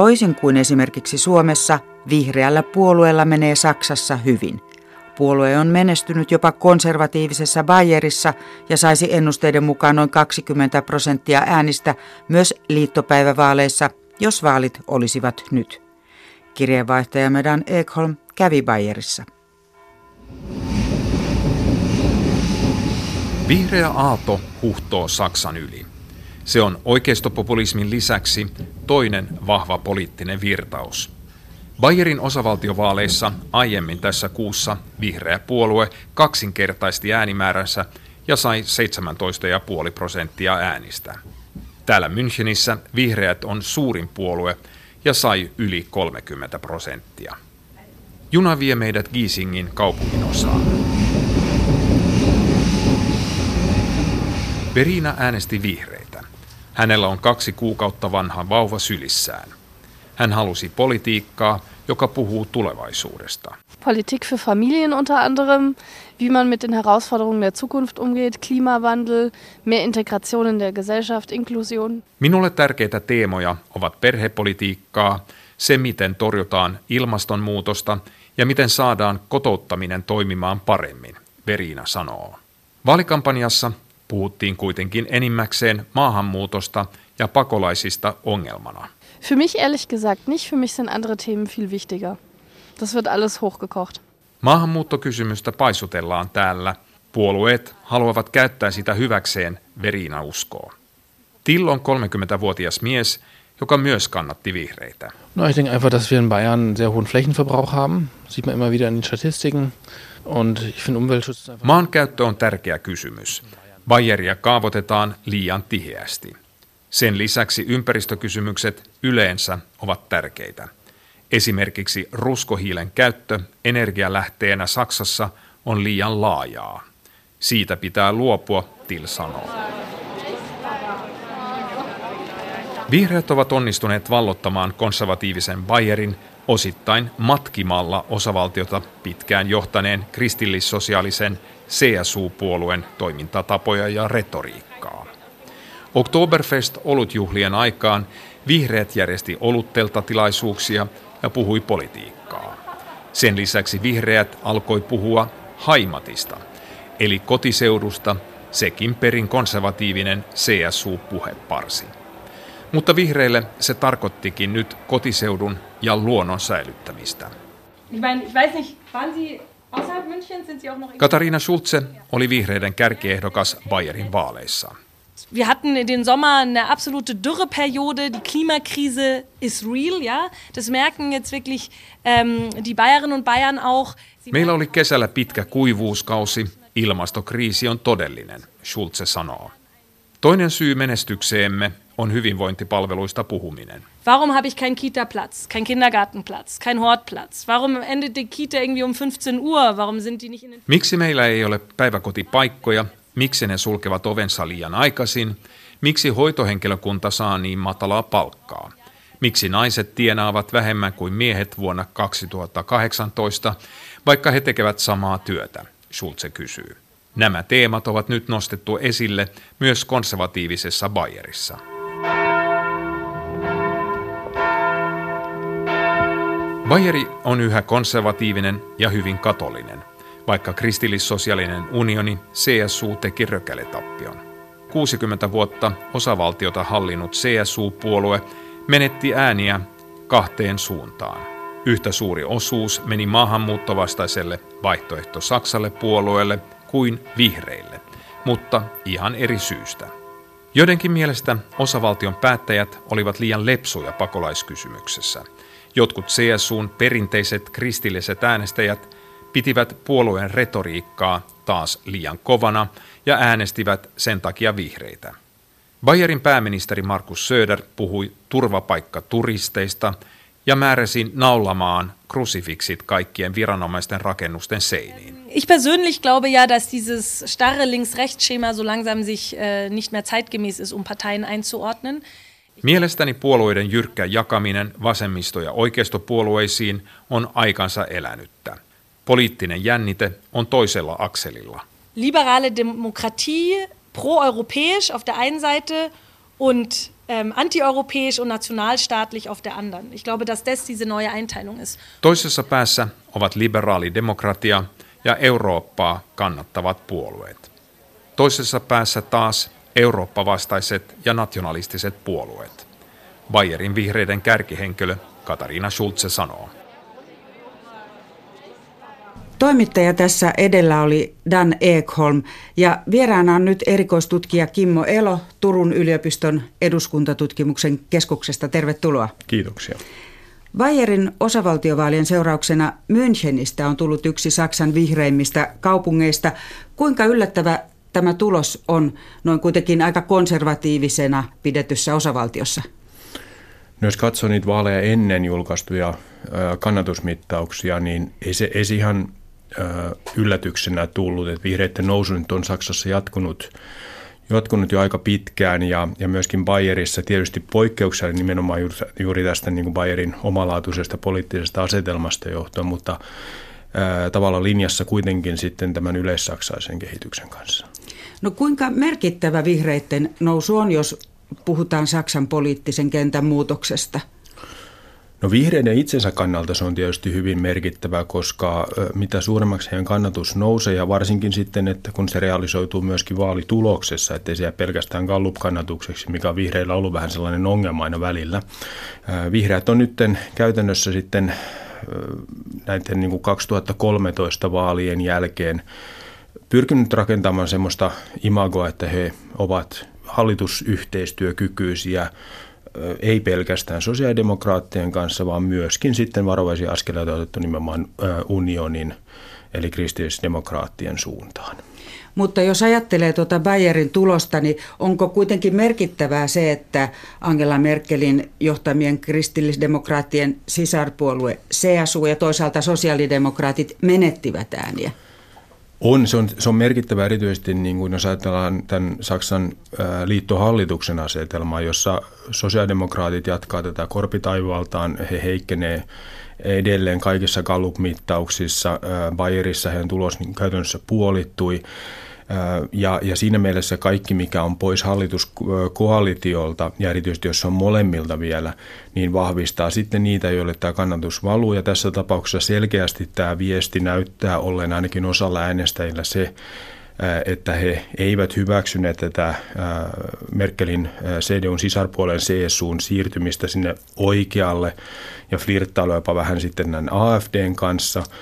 Toisin kuin esimerkiksi Suomessa, vihreällä puolueella menee Saksassa hyvin. Puolue on menestynyt jopa konservatiivisessa Bayerissa ja saisi ennusteiden mukaan noin 20 prosenttia äänistä myös liittopäivävaaleissa, jos vaalit olisivat nyt. Kirjeenvaihtaja Medan Ekholm kävi Bayerissa. Vihreä aalto huhtoo Saksan yli. Se on oikeistopopulismin lisäksi toinen vahva poliittinen virtaus. Bayerin osavaltiovaaleissa aiemmin tässä kuussa vihreä puolue kaksinkertaisti äänimääränsä ja sai 17,5 prosenttia äänistä. Täällä Münchenissä vihreät on suurin puolue ja sai yli 30 prosenttia. Juna vie meidät Giesingin kaupungin osaan. Verina äänesti vihreitä. Hänellä on kaksi kuukautta vanha vauva sylissään. Hän halusi politiikkaa, joka puhuu tulevaisuudesta. Politik für Familien unter anderem, wie man mit den Herausforderungen der Zukunft umgeht, Klimawandel, mehr Integration in der Gesellschaft, Inklusion. Minulle tärkeitä teemoja ovat perhepolitiikkaa, se miten torjutaan ilmastonmuutosta ja miten saadaan kotouttaminen toimimaan paremmin, Verina sanoo. Vaalikampanjassa puhuttiin kuitenkin enimmäkseen maahanmuutosta ja pakolaisista ongelmana. Für mich ehrlich gesagt nicht, für mich sind andere Themen viel wichtiger. Das wird alles hochgekocht. Maahanmuuttokysymystä paisutellaan täällä. Puolueet haluavat käyttää sitä hyväkseen, Verina uskoo. Till on 30-vuotias mies, joka myös kannatti vihreitä. No, ich denke einfach, dass wir in Bayern einen sehr hohen Flächenverbrauch haben. Sieht man immer wieder in den Statistiken. Und ich finde Umweltschutz Maankäyttö on tärkeä kysymys. Bayeria kaavoitetaan liian tiheästi. Sen lisäksi ympäristökysymykset yleensä ovat tärkeitä. Esimerkiksi ruskohiilen käyttö energialähteenä Saksassa on liian laajaa. Siitä pitää luopua, Til sanoo. Vihreät ovat onnistuneet vallottamaan konservatiivisen Bayerin osittain matkimalla osavaltiota pitkään johtaneen kristillissosiaalisen CSU-puolueen toimintatapoja ja retoriikkaa. Oktoberfest-olutjuhlien aikaan vihreät järjesti olutteltatilaisuuksia ja puhui politiikkaa. Sen lisäksi vihreät alkoi puhua haimatista, eli kotiseudusta, sekin perin konservatiivinen CSU-puheparsi. Mutta vihreille se tarkoittikin nyt kotiseudun ja luonnon säilyttämistä. Katariina Schulze oli vihreiden kärkiehdokas Bayerin vaaleissa. Wir hatten in den Sommer eine absolute Dürreperiode. Die Klimakrise ist real, ja. Das merken jetzt wirklich ähm, die Bayerinnen und Bayern auch. Meillä oli kesällä pitkä kuivuuskausi. Ilmastokriisi on todellinen, Schulze sanoo. Toinen syy menestykseemme on hyvinvointipalveluista puhuminen. Warum habe ich keinen Kita-Platz, keinen Kindergartenplatz, keinen Hortplatz? Warum endet die Kita irgendwie um 15 Uhr? Warum sind die nicht in den Miksi meillä ei ole päiväkotipaikkoja? Miksi ne sulkevat ovensa liian aikaisin? Miksi hoitohenkilökunta saa niin matalaa palkkaa? Miksi naiset tienaavat vähemmän kuin miehet vuonna 2018, vaikka he tekevät samaa työtä? Schulze kysyy. Nämä teemat ovat nyt nostettu esille myös konservatiivisessa Bayerissa. Bayeri on yhä konservatiivinen ja hyvin katolinen, vaikka kristillissosiaalinen unioni CSU teki rökäletappion. 60 vuotta osavaltiota hallinnut CSU-puolue menetti ääniä kahteen suuntaan. Yhtä suuri osuus meni maahanmuuttovastaiselle vaihtoehto Saksalle puolueelle kuin vihreille, mutta ihan eri syystä. Joidenkin mielestä osavaltion päättäjät olivat liian lepsuja pakolaiskysymyksessä – Jotkut CSUn perinteiset kristilliset äänestäjät pitivät puolueen retoriikkaa taas liian kovana ja äänestivät sen takia vihreitä. Bayerin pääministeri Markus Söder puhui turvapaikkaturisteista ja määräsi naulamaan krusifiksit kaikkien viranomaisten rakennusten seiniin. Ich persönlich glaube ja, dass dieses starre Links-Rechts-Schema so langsam sich äh, nicht mehr zeitgemäß ist, um Parteien einzuordnen. Mielestäni puolueiden jyrkkä jakaminen vasemmisto- ja oikeistopuolueisiin on aikansa elänyttä. Poliittinen jännite on toisella akselilla. Liberale Demokratie, pro-europäisch auf der einen Seite und ähm, antieuropäisch und nationalstaatlich auf der anderen. Ich glaube, dass das diese neue Einteilung ist. Toisessa päässä ovat liberaali demokratia ja Eurooppaa kannattavat puolueet. Toisessa päässä taas Eurooppa-vastaiset ja nationalistiset puolueet. Bayerin vihreiden kärkihenkilö Katariina Schulze sanoo. Toimittaja tässä edellä oli Dan Ekholm ja vieraana on nyt erikoistutkija Kimmo Elo Turun yliopiston eduskuntatutkimuksen keskuksesta. Tervetuloa. Kiitoksia. Bayerin osavaltiovaalien seurauksena Münchenistä on tullut yksi Saksan vihreimmistä kaupungeista. Kuinka yllättävä tämä tulos on noin kuitenkin aika konservatiivisena pidetyssä osavaltiossa? No jos katsoo niitä vaaleja ennen julkaistuja kannatusmittauksia, niin ei se, ei se ihan yllätyksenä tullut, että vihreiden nousu nyt on Saksassa jatkunut, jatkunut jo aika pitkään ja, ja myöskin Bayerissa tietysti poikkeuksella nimenomaan juuri, juuri tästä niin kuin Bayerin omalaatuisesta poliittisesta asetelmasta johtuen, mutta ää, tavallaan linjassa kuitenkin sitten tämän yleissaksaisen kehityksen kanssa. No kuinka merkittävä vihreiden nousu on, jos puhutaan Saksan poliittisen kentän muutoksesta? No vihreiden itsensä kannalta se on tietysti hyvin merkittävää, koska mitä suuremmaksi heidän kannatus nousee ja varsinkin sitten, että kun se realisoituu myöskin vaalituloksessa, ettei se jää pelkästään Gallup-kannatukseksi, mikä on vihreillä ollut vähän sellainen ongelma aina välillä. Vihreät on nyt käytännössä sitten näiden niin kuin 2013 vaalien jälkeen pyrkinyt rakentamaan semmoista imagoa, että he ovat hallitusyhteistyökykyisiä, ei pelkästään sosiaalidemokraattien kanssa, vaan myöskin sitten varovaisia askeleita otettu nimenomaan unionin eli kristillisdemokraattien suuntaan. Mutta jos ajattelee tuota Bayerin tulosta, niin onko kuitenkin merkittävää se, että Angela Merkelin johtamien kristillisdemokraattien sisarpuolue CSU ja toisaalta sosiaalidemokraatit menettivät ääniä? On, se on, se on merkittävä erityisesti, niin kuin jos ajatellaan tämän Saksan liittohallituksen asetelmaa, jossa sosiaalidemokraatit jatkaa tätä korpitaivaltaan, he heikkenee edelleen kaikissa Gallup-mittauksissa. Bayerissa heidän tulos käytännössä puolittui. Ja, ja siinä mielessä kaikki, mikä on pois hallituskoalitiolta, ja erityisesti jos on molemmilta vielä, niin vahvistaa sitten niitä, joille tämä kannatus valuu. Ja tässä tapauksessa selkeästi tämä viesti näyttää ollen ainakin osalla äänestäjillä se, että he eivät hyväksyneet tätä Merkelin CDUn sisarpuolen CSUn siirtymistä sinne oikealle ja flirttailua jopa vähän sitten näin AFDn kanssa –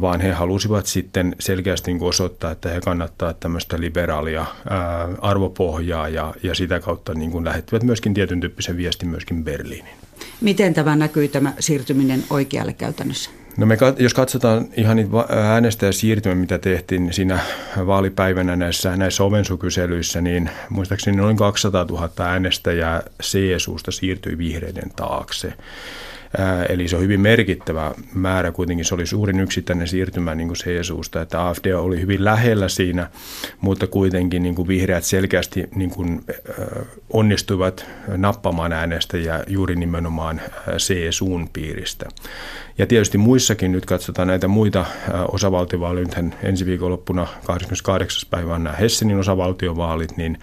vaan he halusivat sitten selkeästi niin osoittaa, että he kannattaa tämmöistä liberaalia arvopohjaa ja, ja sitä kautta niin kuin lähettivät myöskin tietyn tyyppisen viestin myöskin Berliinin. Miten tämä näkyy tämä siirtyminen oikealle käytännössä? No me, jos katsotaan ihan niitä äänestäjäsiirtymä, mitä tehtiin siinä vaalipäivänä näissä, näissä ovensukyselyissä, niin muistaakseni noin 200 000 äänestäjää CSUsta siirtyi vihreiden taakse. Eli se on hyvin merkittävä määrä kuitenkin. Se oli suurin yksittäinen siirtymä niin kuin CSUsta, että AFD oli hyvin lähellä siinä, mutta kuitenkin niin kuin vihreät selkeästi niin kuin, onnistuivat nappamaan äänestäjiä juuri nimenomaan CSUn piiristä. Ja tietysti muissakin, nyt katsotaan näitä muita osavaltiovaaleja, nythän ensi viikonloppuna 28. päivä on nämä Hessenin osavaltiovaalit, niin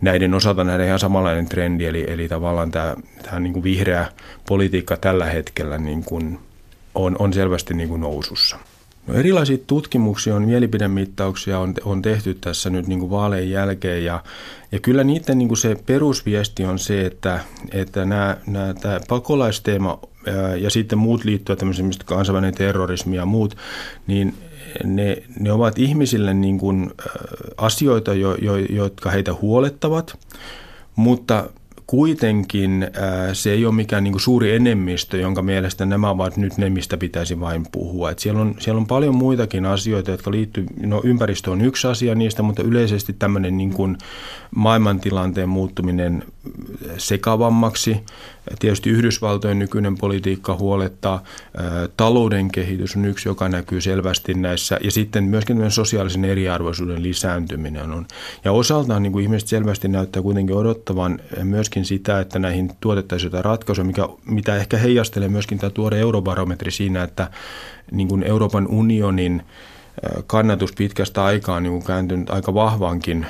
näiden osalta nähdään ihan samanlainen trendi, eli, eli tavallaan tämä, tämä niin kuin vihreä politiikka tällä hetkellä niin kuin on, on selvästi niin kuin nousussa. No erilaisia tutkimuksia on, mielipidemittauksia on, on tehty tässä nyt niin kuin vaalejen jälkeen ja, ja kyllä niiden niin kuin se perusviesti on se, että, että nämä, nämä, tämä pakolaisteema ja sitten muut liittyvät tämmöisiin, kansainvälinen terrorismi ja muut, niin ne, ne ovat ihmisille niin kuin asioita, jo, jo, jotka heitä huolettavat, mutta kuitenkin se ei ole mikään niin suuri enemmistö, jonka mielestä nämä ovat nyt ne, mistä pitäisi vain puhua. Et siellä, on, siellä on paljon muitakin asioita, jotka liittyy, no ympäristö on yksi asia niistä, mutta yleisesti tämmöinen niin kuin maailmantilanteen muuttuminen sekavammaksi. Tietysti Yhdysvaltojen nykyinen politiikka huolettaa. Talouden kehitys on yksi, joka näkyy selvästi näissä. Ja sitten myöskin sosiaalisen eriarvoisuuden lisääntyminen on. Ja osaltaan niin kuin ihmiset selvästi näyttää kuitenkin odottavan myöskin sitä, että näihin tuotettaisiin jotain ratkaisuja, mikä, mitä ehkä heijastelee myöskin tämä tuore eurobarometri siinä, että niin kuin Euroopan unionin kannatus pitkästä aikaa niin kuin kääntynyt aika vahvankin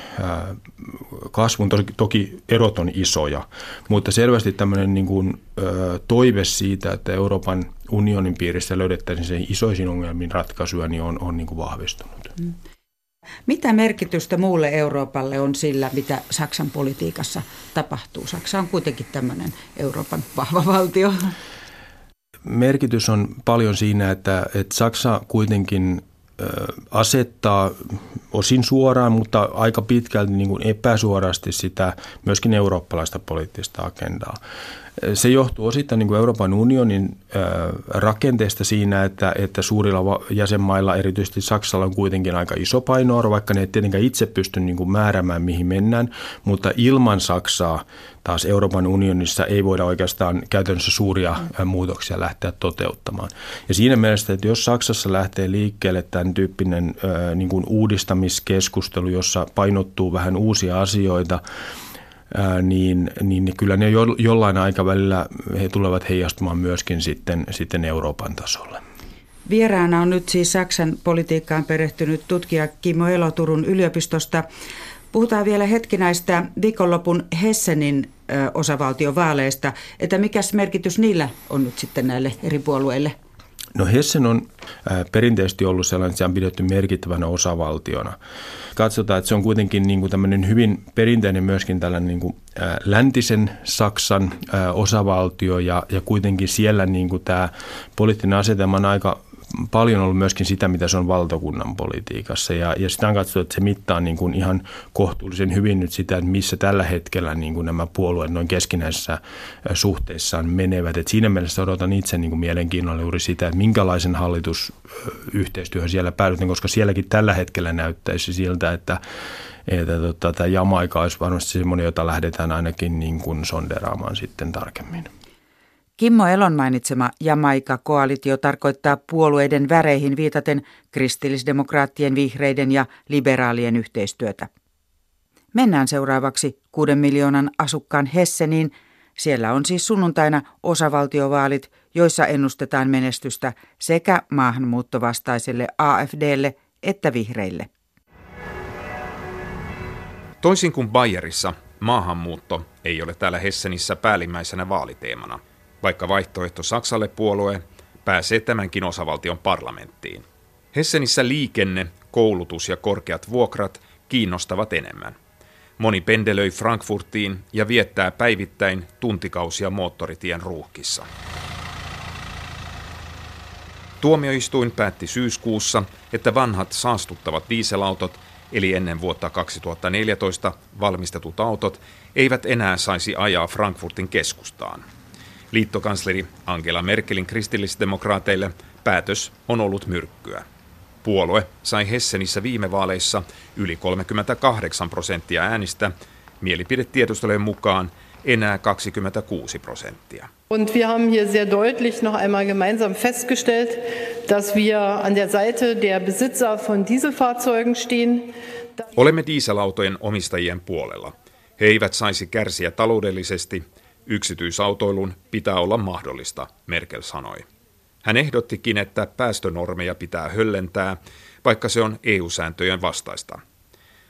kasvun. Toki erot on isoja, mutta selvästi tämmöinen niin kuin, toive siitä, että Euroopan unionin piirissä löydettäisiin se isoisiin ongelmiin ratkaisuja, niin on, on niin kuin vahvistunut. Mm. Mitä merkitystä muulle Euroopalle on sillä, mitä Saksan politiikassa tapahtuu? Saksa on kuitenkin tämmöinen Euroopan vahva valtio. Merkitys on paljon siinä, että, että Saksa kuitenkin asettaa osin suoraan, mutta aika pitkälti niin kuin epäsuorasti sitä myöskin eurooppalaista poliittista agendaa. Se johtuu osittain niin kuin Euroopan unionin rakenteesta siinä, että, että suurilla jäsenmailla, erityisesti Saksalla, on kuitenkin aika iso painoarvo, vaikka ne ei tietenkään itse pysty niin kuin määräämään, mihin mennään, mutta ilman Saksaa taas Euroopan unionissa ei voida oikeastaan käytännössä suuria muutoksia lähteä toteuttamaan. Ja siinä mielessä, että jos Saksassa lähtee liikkeelle tämän tyyppinen niin kuin uudistamiskeskustelu, jossa painottuu vähän uusia asioita, niin, niin kyllä ne jo, jollain aikavälillä he tulevat heijastumaan myöskin sitten, sitten Euroopan tasolle. Vieraana on nyt siis Saksan politiikkaan perehtynyt tutkija Kimmo Elo Turun yliopistosta. Puhutaan vielä hetki näistä viikonlopun Hessenin osavaltiovaaleista, että mikä merkitys niillä on nyt sitten näille eri puolueille? No Hessen on äh, perinteisesti ollut sellainen, että se on pidetty merkittävänä osavaltiona. Katsotaan, että se on kuitenkin niin kuin tämmöinen hyvin perinteinen myöskin tällainen niin kuin, äh, läntisen Saksan äh, osavaltio ja, ja kuitenkin siellä niin kuin tämä poliittinen asetelma on aika paljon ollut myöskin sitä, mitä se on valtakunnan politiikassa. Ja, ja sitä on katsottu, että se mittaa niin kuin ihan kohtuullisen hyvin nyt sitä, että missä tällä hetkellä niin kuin nämä puolueet noin keskinäisissä suhteissaan menevät. Et siinä mielessä odotan itse niin kuin mielenkiinnolla juuri sitä, että minkälaisen hallitusyhteistyöhön siellä päädytään, koska sielläkin tällä hetkellä näyttäisi siltä, että että tota, tämä Jamaika olisi varmasti semmoinen, jota lähdetään ainakin niin kuin sonderaamaan sitten tarkemmin. Kimmo Elon mainitsema Jamaika-koalitio tarkoittaa puolueiden väreihin viitaten kristillisdemokraattien, vihreiden ja liberaalien yhteistyötä. Mennään seuraavaksi kuuden miljoonan asukkaan Hesseniin. Siellä on siis sunnuntaina osavaltiovaalit, joissa ennustetaan menestystä sekä maahanmuuttovastaiselle AFDlle että vihreille. Toisin kuin Bayerissa, maahanmuutto ei ole täällä Hessenissä päällimmäisenä vaaliteemana – vaikka vaihtoehto Saksalle puolue pääsee tämänkin osavaltion parlamenttiin. Hessenissä liikenne, koulutus ja korkeat vuokrat kiinnostavat enemmän. Moni pendelöi Frankfurtiin ja viettää päivittäin tuntikausia moottoritien ruuhkissa. Tuomioistuin päätti syyskuussa, että vanhat saastuttavat dieselautot, eli ennen vuotta 2014 valmistetut autot, eivät enää saisi ajaa Frankfurtin keskustaan. Liittokansleri Angela Merkelin kristillisdemokraateille päätös on ollut myrkkyä. Puolue sai Hessenissä viime vaaleissa yli 38 prosenttia äänistä, mielipidetiedustelujen mukaan enää 26 prosenttia. Und wir haben hier sehr deutlich noch einmal gemeinsam festgestellt, dass wir an der Seite der Besitzer von Dieselfahrzeugen stehen. Olemme dieselautojen omistajien puolella. He eivät saisi kärsiä taloudellisesti – Yksityisautoilun pitää olla mahdollista, Merkel sanoi. Hän ehdottikin, että päästönormeja pitää höllentää, vaikka se on EU-sääntöjen vastaista.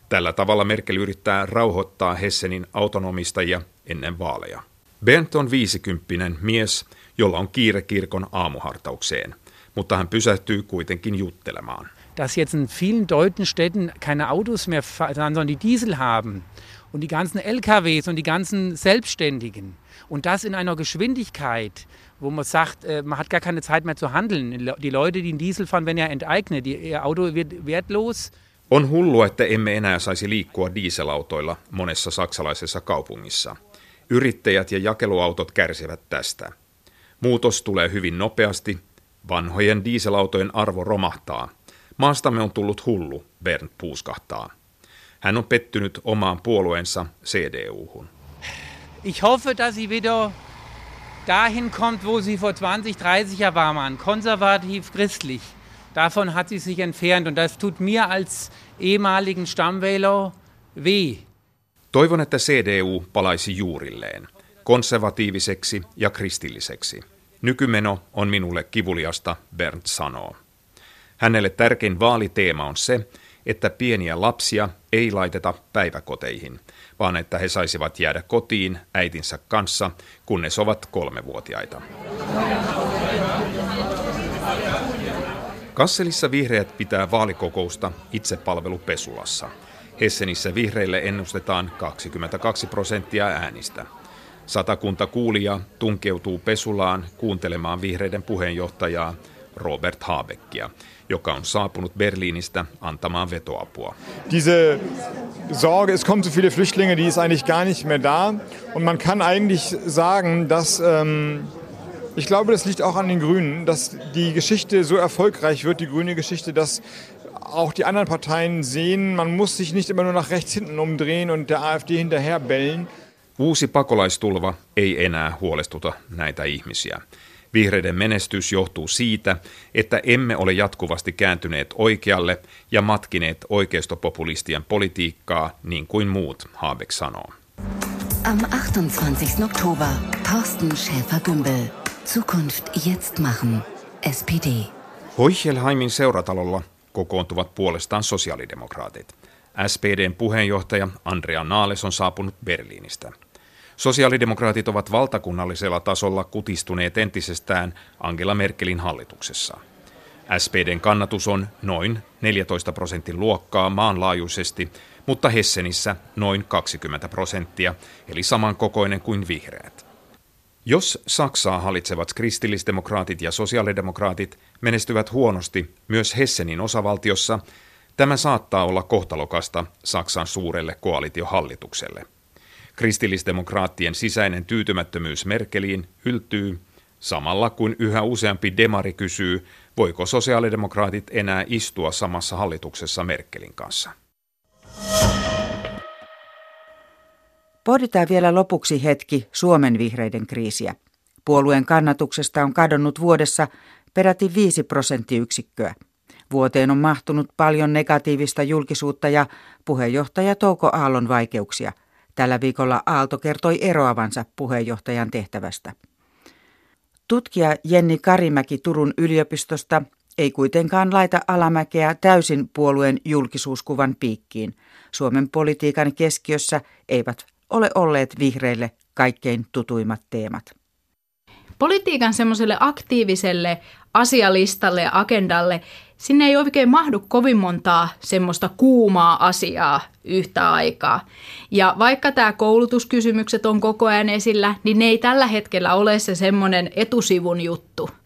Tällä tavalla Merkel yrittää rauhoittaa Hessenin autonomistajia ennen vaaleja. Bent on viisikymppinen mies, jolla on kiire kirkon aamuhartaukseen, mutta hän pysähtyy kuitenkin juttelemaan. Dass jetzt in vielen deutschen Städten keine Autos mehr fahren, sondern die Diesel haben und die ganzen LKWs und die ganzen Selbstständigen, Und das in einer Geschwindigkeit, wo man sagt, äh, man hat gar keine Zeit mehr zu handeln. Die Leute, die einen Diesel fahren, werden ja enteignet. Ihr Auto wird wertlos. On hullu, että emme enää saisi liikkua dieselautoilla monessa saksalaisessa kaupungissa. Yrittäjät ja jakeluautot kärsivät tästä. Muutos tulee hyvin nopeasti. Vanhojen dieselautojen arvo romahtaa. Maastamme on tullut hullu, Bernd puuskahtaa. Hän on pettynyt omaan puolueensa CDU-hun. Ich hoffe, dass sie wieder dahin kommt, wo sie vor 20, 30 Jahren war, man konservativ-christlich. Davon hat sie sich entfernt und das tut mir als ehemaligen Stammwähler weh. Toivon, että CDU palaisi juurilleen, konservatiiviseksi ja kristilliseksi. Nykymeno on minulle kivuliasta, Bernd sanoo. Hänelle tärkein vaaliteema on se, että pieniä lapsia ei laiteta päiväkoteihin, vaan että he saisivat jäädä kotiin äitinsä kanssa, kunnes ovat kolmevuotiaita. Kasselissa vihreät pitää vaalikokousta itsepalvelupesulassa. Hessenissä vihreille ennustetaan 22 prosenttia äänistä. Satakunta kuulija tunkeutuu pesulaan kuuntelemaan vihreiden puheenjohtajaa Robert Habeckia, joka on saapunut Berliinistä antamaan vetoapua. Diese Sorge, es kommen zu viele Flüchtlinge, die ist eigentlich gar nicht mehr da. Und man kann eigentlich sagen, dass ähm, ich glaube, das liegt auch an den Grünen, dass die Geschichte so erfolgreich wird, die grüne Geschichte, dass auch die anderen Parteien sehen, man muss sich nicht immer nur nach rechts hinten umdrehen und der AfD hinterher bellen. Uusi pakolaistulva ei enää huolestuta näitä ihmisiä. Vihreiden menestys johtuu siitä, että emme ole jatkuvasti kääntyneet oikealle ja matkineet oikeistopopulistien politiikkaa niin kuin muut, Habeck sanoo. Am 28. Oktober, Thorsten Schäfer-Gümbel. Zukunft jetzt machen. SPD. Hoichelheimin seuratalolla kokoontuvat puolestaan sosiaalidemokraatit. SPDn puheenjohtaja Andrea Naales on saapunut Berliinistä. Sosiaalidemokraatit ovat valtakunnallisella tasolla kutistuneet entisestään Angela Merkelin hallituksessa. SPDn kannatus on noin 14 prosentin luokkaa maanlaajuisesti, mutta Hessenissä noin 20 prosenttia, eli samankokoinen kuin vihreät. Jos Saksaa hallitsevat kristillisdemokraatit ja sosiaalidemokraatit menestyvät huonosti myös Hessenin osavaltiossa, tämä saattaa olla kohtalokasta Saksan suurelle koalitiohallitukselle. Kristillisdemokraattien sisäinen tyytymättömyys Merkeliin yltyy samalla kun yhä useampi demari kysyy, voiko sosiaalidemokraatit enää istua samassa hallituksessa Merkelin kanssa. Pohditaan vielä lopuksi hetki Suomen vihreiden kriisiä. Puolueen kannatuksesta on kadonnut vuodessa peräti 5 prosenttiyksikköä. Vuoteen on mahtunut paljon negatiivista julkisuutta ja puheenjohtaja Touko Aallon vaikeuksia. Tällä viikolla Aalto kertoi eroavansa puheenjohtajan tehtävästä. Tutkija Jenni Karimäki Turun yliopistosta ei kuitenkaan laita alamäkeä täysin puolueen julkisuuskuvan piikkiin. Suomen politiikan keskiössä eivät ole olleet vihreille kaikkein tutuimmat teemat. Politiikan semmoiselle aktiiviselle asialistalle ja agendalle, sinne ei oikein mahdu kovin montaa semmoista kuumaa asiaa yhtä aikaa. Ja vaikka tämä koulutuskysymykset on koko ajan esillä, niin ne ei tällä hetkellä ole se semmoinen etusivun juttu –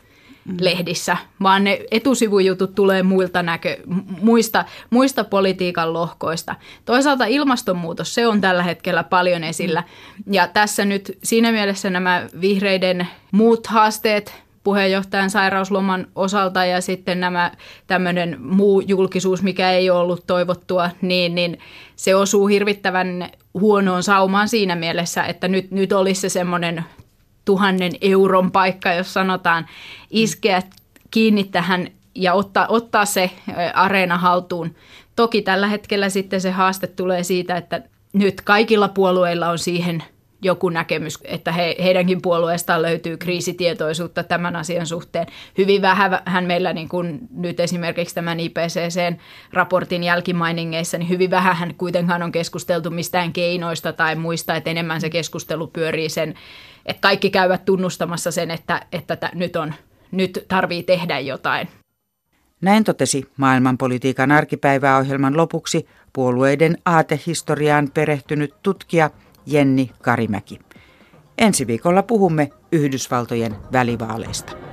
Mm. lehdissä, vaan ne etusivujutut tulee muilta näkö, muista, muista politiikan lohkoista. Toisaalta ilmastonmuutos, se on tällä hetkellä paljon esillä. Mm. Ja tässä nyt siinä mielessä nämä vihreiden muut haasteet, puheenjohtajan sairausloman osalta ja sitten nämä tämmöinen muu julkisuus, mikä ei ole ollut toivottua, niin, niin se osuu hirvittävän huonoon saumaan siinä mielessä, että nyt, nyt olisi se semmoinen tuhannen euron paikka, jos sanotaan, iskeä kiinni tähän ja ottaa, ottaa se areena haltuun. Toki tällä hetkellä sitten se haaste tulee siitä, että nyt kaikilla puolueilla on siihen joku näkemys, että he, heidänkin puolueestaan löytyy kriisitietoisuutta tämän asian suhteen. Hyvin vähän meillä niin kuin nyt esimerkiksi tämän IPCC-raportin jälkimainingeissa, niin hyvin vähän kuitenkaan on keskusteltu mistään keinoista tai muista, että enemmän se keskustelu pyörii sen että kaikki käyvät tunnustamassa sen, että, että nyt, on, nyt tarvii tehdä jotain. Näin totesi maailmanpolitiikan arkipäiväohjelman lopuksi puolueiden aatehistoriaan perehtynyt tutkija Jenni Karimäki. Ensi viikolla puhumme Yhdysvaltojen välivaaleista.